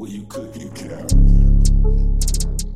Well, you could, you could.